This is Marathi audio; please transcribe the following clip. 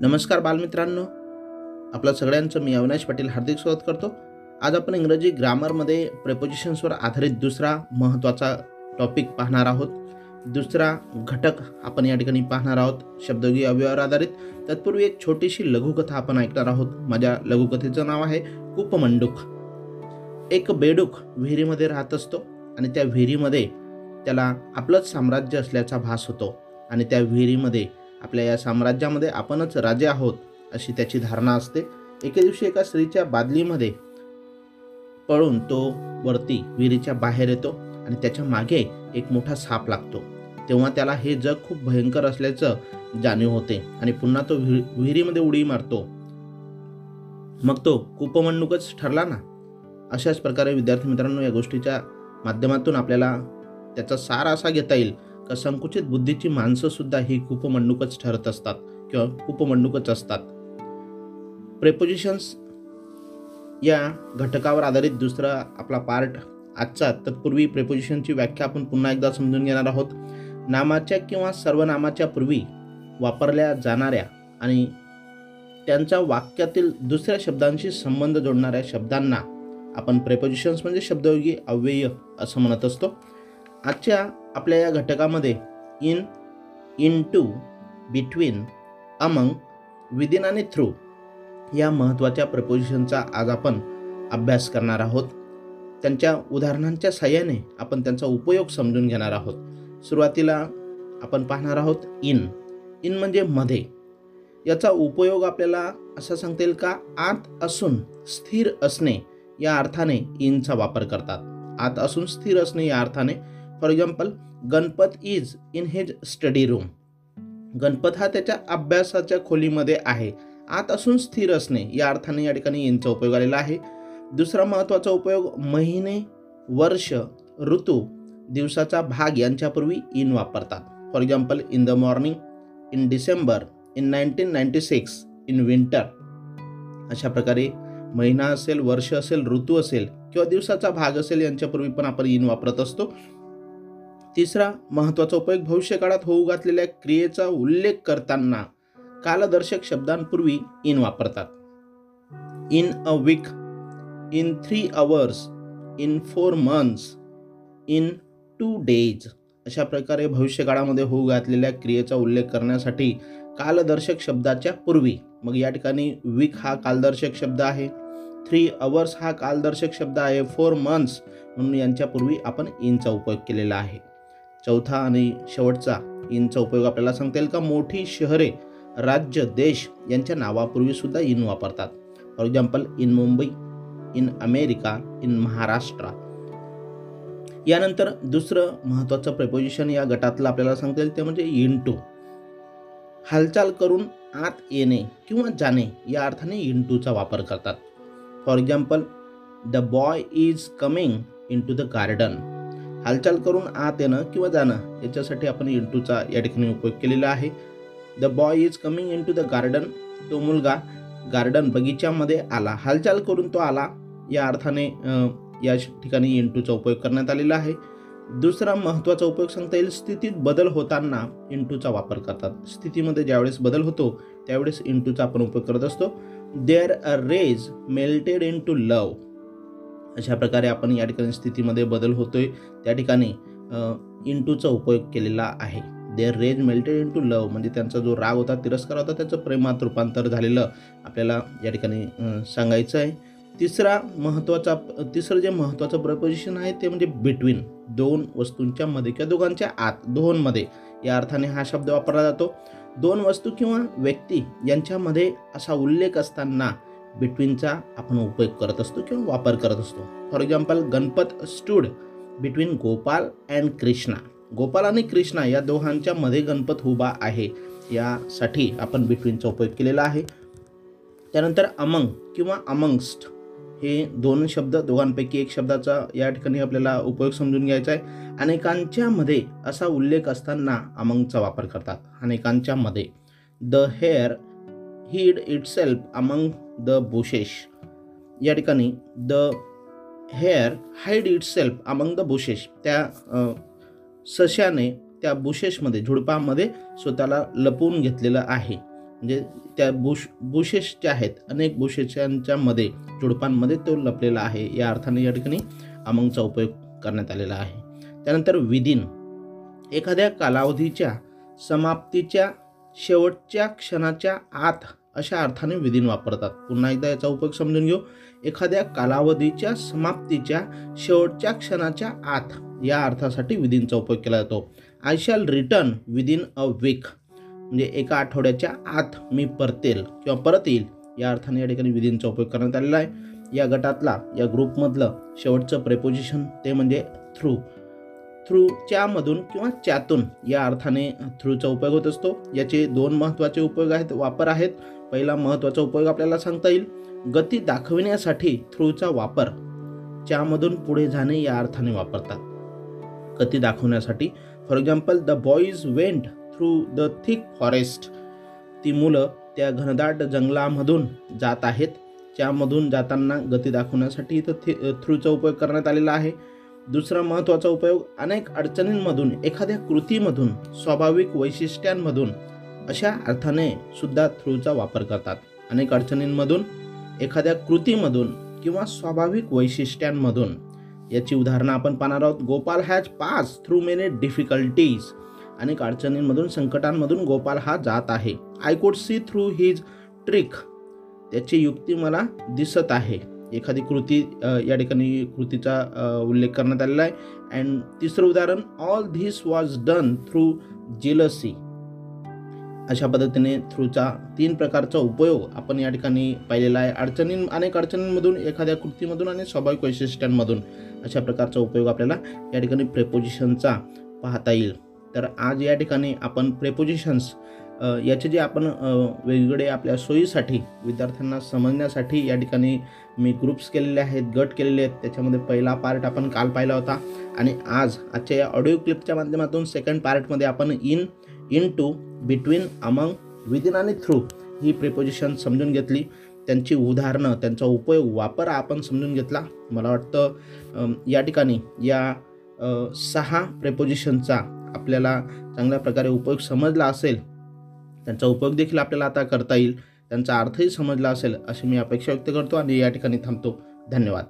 नमस्कार बालमित्रांनो. आपलं सगळ्यांचं मी अविनाश पाटील हार्दिक स्वागत करतो. आज आपण इंग्रजी ग्रामरमध्ये प्रेपोजिशन्सवर आधारित दुसरा महत्त्वाचा टॉपिक पाहणार आहोत. दुसरा घटक आपण या ठिकाणी पाहणार आहोत शब्दगी अवयवावर आधारित. तत्पूर्वी एक छोटीशी लघुकथा आपण ऐकणार आहोत. माझ्या लघुकथेचं नाव आहे कुपमंडूक एक बेडूक विहिरीमध्ये राहत असतो आणि त्या विहिरीमध्ये त्याला आपलंच साम्राज्य असल्याचा भास होतो आणि त्या विहिरीमध्ये आपल्या या साम्राज्यामध्ये आपणच राजे आहोत अशी त्याची धारणा असते. एके दिवशी एका स्त्रीच्या बादलीमध्ये पळून तो वरती विहिरीच्या बाहेर येतो आणि त्याच्यामागे एक मोठा साप लागतो. तेव्हा त्याला हे जग खूप भयंकर असल्याचं जाणीव होते आणि पुन्हा तो विहि विहिरीमध्ये उडी मारतो. मग तो कुपमंडूकच ठरला ना? अशाच प्रकारे विद्यार्थी मित्रांनो या गोष्टीच्या माध्यमातून आपल्याला त्याचा सार असा घेता येईल का संकुचित बुद्धीची माणसं सुद्धा ही कुपमंडूकच ठरत असतात किंवा कुपमंडूकच असतात. प्रेपोजिशन्स या घटकावर आधारित दुसरा आपला पार्ट आजचा तत्पूर्वी प्रेपोजिशनची व्याख्या आपण पुन्हा एकदा समजून घेणार आहोत. नामाच्या किंवा सर्वनामाच्या पूर्वी वापरल्या जाणाऱ्या आणि त्यांचा वाक्यातील दुसऱ्या शब्दांशी संबंध जोडणाऱ्या शब्दांना आपण प्रेपोजिशन्स म्हणजे शब्दयोगी अव्यय असं म्हणत असतो. आजच्या आपल्या या घटकामध्ये in into between among within आणि थ्रू या महत्त्वाच्या प्रपोजिशनचा आज आपण अभ्यास करणार आहोत. त्यांच्या उदाहरणांच्या साह्याने आपण त्यांचा उपयोग समजून घेणार आहोत. सुरुवातीला आपण पाहणार आहोत इन इन म्हणजे मध्ये. याचा उपयोग आपल्याला असा सांगता येईल का? आत असून स्थिर असणे या अर्थाने इनचा वापर करतात. आत असून स्थिर असणे या अर्थाने for example Ganpat is in his study room Ganpat हा त्याच्या अभ्यासाच्या खोलीमध्ये आहे. आत असून स्थिर असणे या अर्थाने या ठिकाणी यांचा उपयोग आलेला आहे. दुसरा महत्त्वाचा उपयोग महिने वर्ष ऋतू दिवसाचा भाग यांच्यापूर्वी इन वापरतात. For example in the morning in December in nineteen ninety six in winter अशा प्रकारे महिना असेल वर्ष असेल ऋतू असेल किंवा दिवसाचा भाग असेल यांच्यापूर्वी पण आपण इन वापरत असतो. तिसरा महत्त्वाचा उपयोग भविष्यकाळात होऊ घातलेल्या क्रियेचा उल्लेख करताना कालदर्शक शब्दांपूर्वी इन वापरतात. In a week in three hours in four months in two days अशा प्रकारे भविष्यकाळामध्ये होऊ घातलेल्या क्रियेचा उल्लेख करण्यासाठी कालदर्शक शब्दाच्या पूर्वी. मग या ठिकाणी वीक हा कालदर्शक शब्द आहे. थ्री अवर्स हा कालदर्शक शब्द आहे. फोर मंथ्स म्हणून यांच्यापूर्वी आपण इनचा उपयोग केलेला आहे. चौथा आणि शेवटचा इनचा उपयोग आपल्याला सांगता येईल का? मोठी शहरे राज्य देश यांच्या नावापूर्वी सुद्धा इन वापरतात. For example in Mumbai in America in Maharashtra यानंतर दुसरं महत्त्वाचं प्रपोजिशन या गटातलं आपल्याला सांगता येईल ते म्हणजे इंटू हालचाल करून आत येणे किंवा जाणे या अर्थाने इंटूचा वापर करतात. For example the boy is coming into the garden हालचाल करून आत येणं किंवा जाणं याच्यासाठी आपण इंटूचा या ठिकाणी उपयोग केलेला आहे. The boy is coming into the garden तो मुलगा गार्डन बगीच्यामध्ये आला. हालचाल करून तो आला. या अर्थाने या ठिकाणी इंटूचा उपयोग करण्यात आलेला आहे. दुसरा महत्त्वाचा उपयोग सांगता येईल स्थितीत बदल होताना इंटूचा वापर करतात. स्थितीमध्ये ज्यावेळेस बदल होतो त्यावेळेस इंटूचा आपण उपयोग करत असतो. Their a rage melted into love अशा प्रकारे आपण या ठिकाणी स्थितीमध्ये बदल होतोय. त्या ठिकाणी इंटूचा उपयोग केलेला आहे. Their rage melted into love म्हणजे त्यांचा जो राग होता तिरस्कार होता त्याचं प्रेमात रूपांतर झालेलं आपल्याला या ठिकाणी सांगायचं आहे. तिसरा महत्त्वाचा तिसरं जे महत्त्वाचं प्रपोजिशन आहे ते म्हणजे बिटवीन दोन वस्तूंच्या मध्ये किंवा दोघांच्या आत दोनमध्ये या अर्थाने हा शब्द वापरला जातो. दोन वस्तू किंवा व्यक्ती यांच्यामध्ये असा उल्लेख असताना बिटवीनचा आपण उपयोग करत असतो किंवा वापर करत असतो. For example Ganpat stood between Gopal and Krishna Gopal आणि कृष्णा या दोघांच्या मध्ये गणपत उभा आहे. यासाठी आपण बिटवीनचा उपयोग केलेला आहे. त्यानंतर अमंग किंवा अमंगस्ट हे दोन शब्द दोघांपैकी एक शब्दाचा या ठिकाणी आपल्याला उपयोग समजून घ्यायचा आहे. अनेकांच्या मध्ये असा उल्लेख असताना अमंगचा वापर करतात. अनेकांच्या मध्ये. The hare hid itself among the bushes. या ठिकाणी the hare hide itself among the bushes. त्या सश्याने त्या बुशेशमध्ये झुडपामध्ये स्वतःला लपवून घेतलेलं आहे. म्हणजे त्या बुश बुशेश ज्या आहेत अनेक बुशेशांच्यामध्ये झुडपांमध्ये तो लपलेला आहे. या अर्थाने या ठिकाणी अमंगचा उपयोग करण्यात आलेला आहे. त्यानंतर विदिन. एखाद्या कालावधीच्या समाप्तीच्या शेवटच्या क्षणाच्या आत अशा अर्थाने विधीन वापरतात. पुन्हा एकदा याचा उपयोग समजून घेऊ. एखाद्या कालावधीच्या समाप्तीच्या शेवटच्या क्षणाच्या आत या अर्थासाठी विधींचा उपयोग केला जातो. I shall return within a week म्हणजे एका आठवड्याच्या आत मी परतेल किंवा परत येईल. या अर्थाने या ठिकाणी विधींचा उपयोग करण्यात आलेला आहे. या गटातला या ग्रुपमधलं शेवटचं प्रेपोजिशन ते म्हणजे थ्रू थ्रूच्या मधून किंवा च्यातून या अर्थाने थ्रूचा उपयोग होत असतो. याचे दोन महत्त्वाचे उपयोग आहेत वापर आहेत. पहिला महत्त्वाचा उपयोग आपल्याला सांगता येईल गती दाखविण्यासाठी थ्रूचा वापर. च्यामधून पुढे जाणे या अर्थाने वापरतात. गती दाखवण्यासाठी for example the boys went through the thick forest ती मुलं त्या घनदाट जंगलामधून जात आहेत. त्यामधून जाताना गती दाखवण्यासाठी इथं थि थ्रूचा उपयोग करण्यात आलेला आहे. दुसरा महत्त्वाचा उपयोग अनेक अडचणींमधून एखाद्या कृतीमधून स्वाभाविक वैशिष्ट्यांमधून अशा अर्थाने सुद्धा थ्रूचा वापर करतात. अनेक अडचणींमधून एखाद्या कृतीमधून किंवा स्वाभाविक वैशिष्ट्यांमधून. याची उदाहरणं आपण पाहणार आहोत. Gopal has pass through many difficulties. अनेक अडचणींमधून संकटांमधून गोपाल हा जात आहे. I could see through his trick त्याची युक्ती मला दिसत आहे. एखादी कृती या ठिकाणी कृतीचा उल्लेख करण्यात आलेला आहे. अँड तिसरं उदाहरण all this was done through jealousy अशा पद्धतीने थ्रूचा तीन प्रकारचा उपयोग आपण या ठिकाणी पाहिलेला आहे. अडचणी अनेक अडचणींमधून एखाद्या कृतीमधून आणि स्वाभाविक वैशिष्ट्यांमधून अशा प्रकारचा उपयोग आपल्याला या ठिकाणी प्रेपोजिशनचा पाहता येईल. तर आज या ठिकाणी आपण प्रेपोजिशन्स याचे जे आपण वेगवेगळे आपल्या सोयीसाठी विद्यार्थ्यांना समजण्यासाठी या ठिकाणी मी ग्रुप्स केलेले आहेत गट केलेले आहेत. त्याच्यामध्ये पहिला पार्ट आपण काल पाहिला होता. आणि आज आजच्या या ऑडिओ क्लिपच्या माध्यमातून सेकंड पार्टमध्ये आपण in into between among within आणि थ्रू ही प्रिपोजिशन समजून घेतली. त्यांची उदाहरणं त्यांचा उपयोग वापर आपण समजून घेतला. मला वाटतं या ठिकाणी या सहा प्रेपोजिशनचा आपल्याला चांगल्या प्रकारे उपयोग समजला असेल. त्यांचा उपयोग देखील आपल्याला आता करता येईल. त्यांचा अर्थही समजला असेल अशी मी अपेक्षा व्यक्त करतो आणि या ठिकाणी थांबतो. धन्यवाद.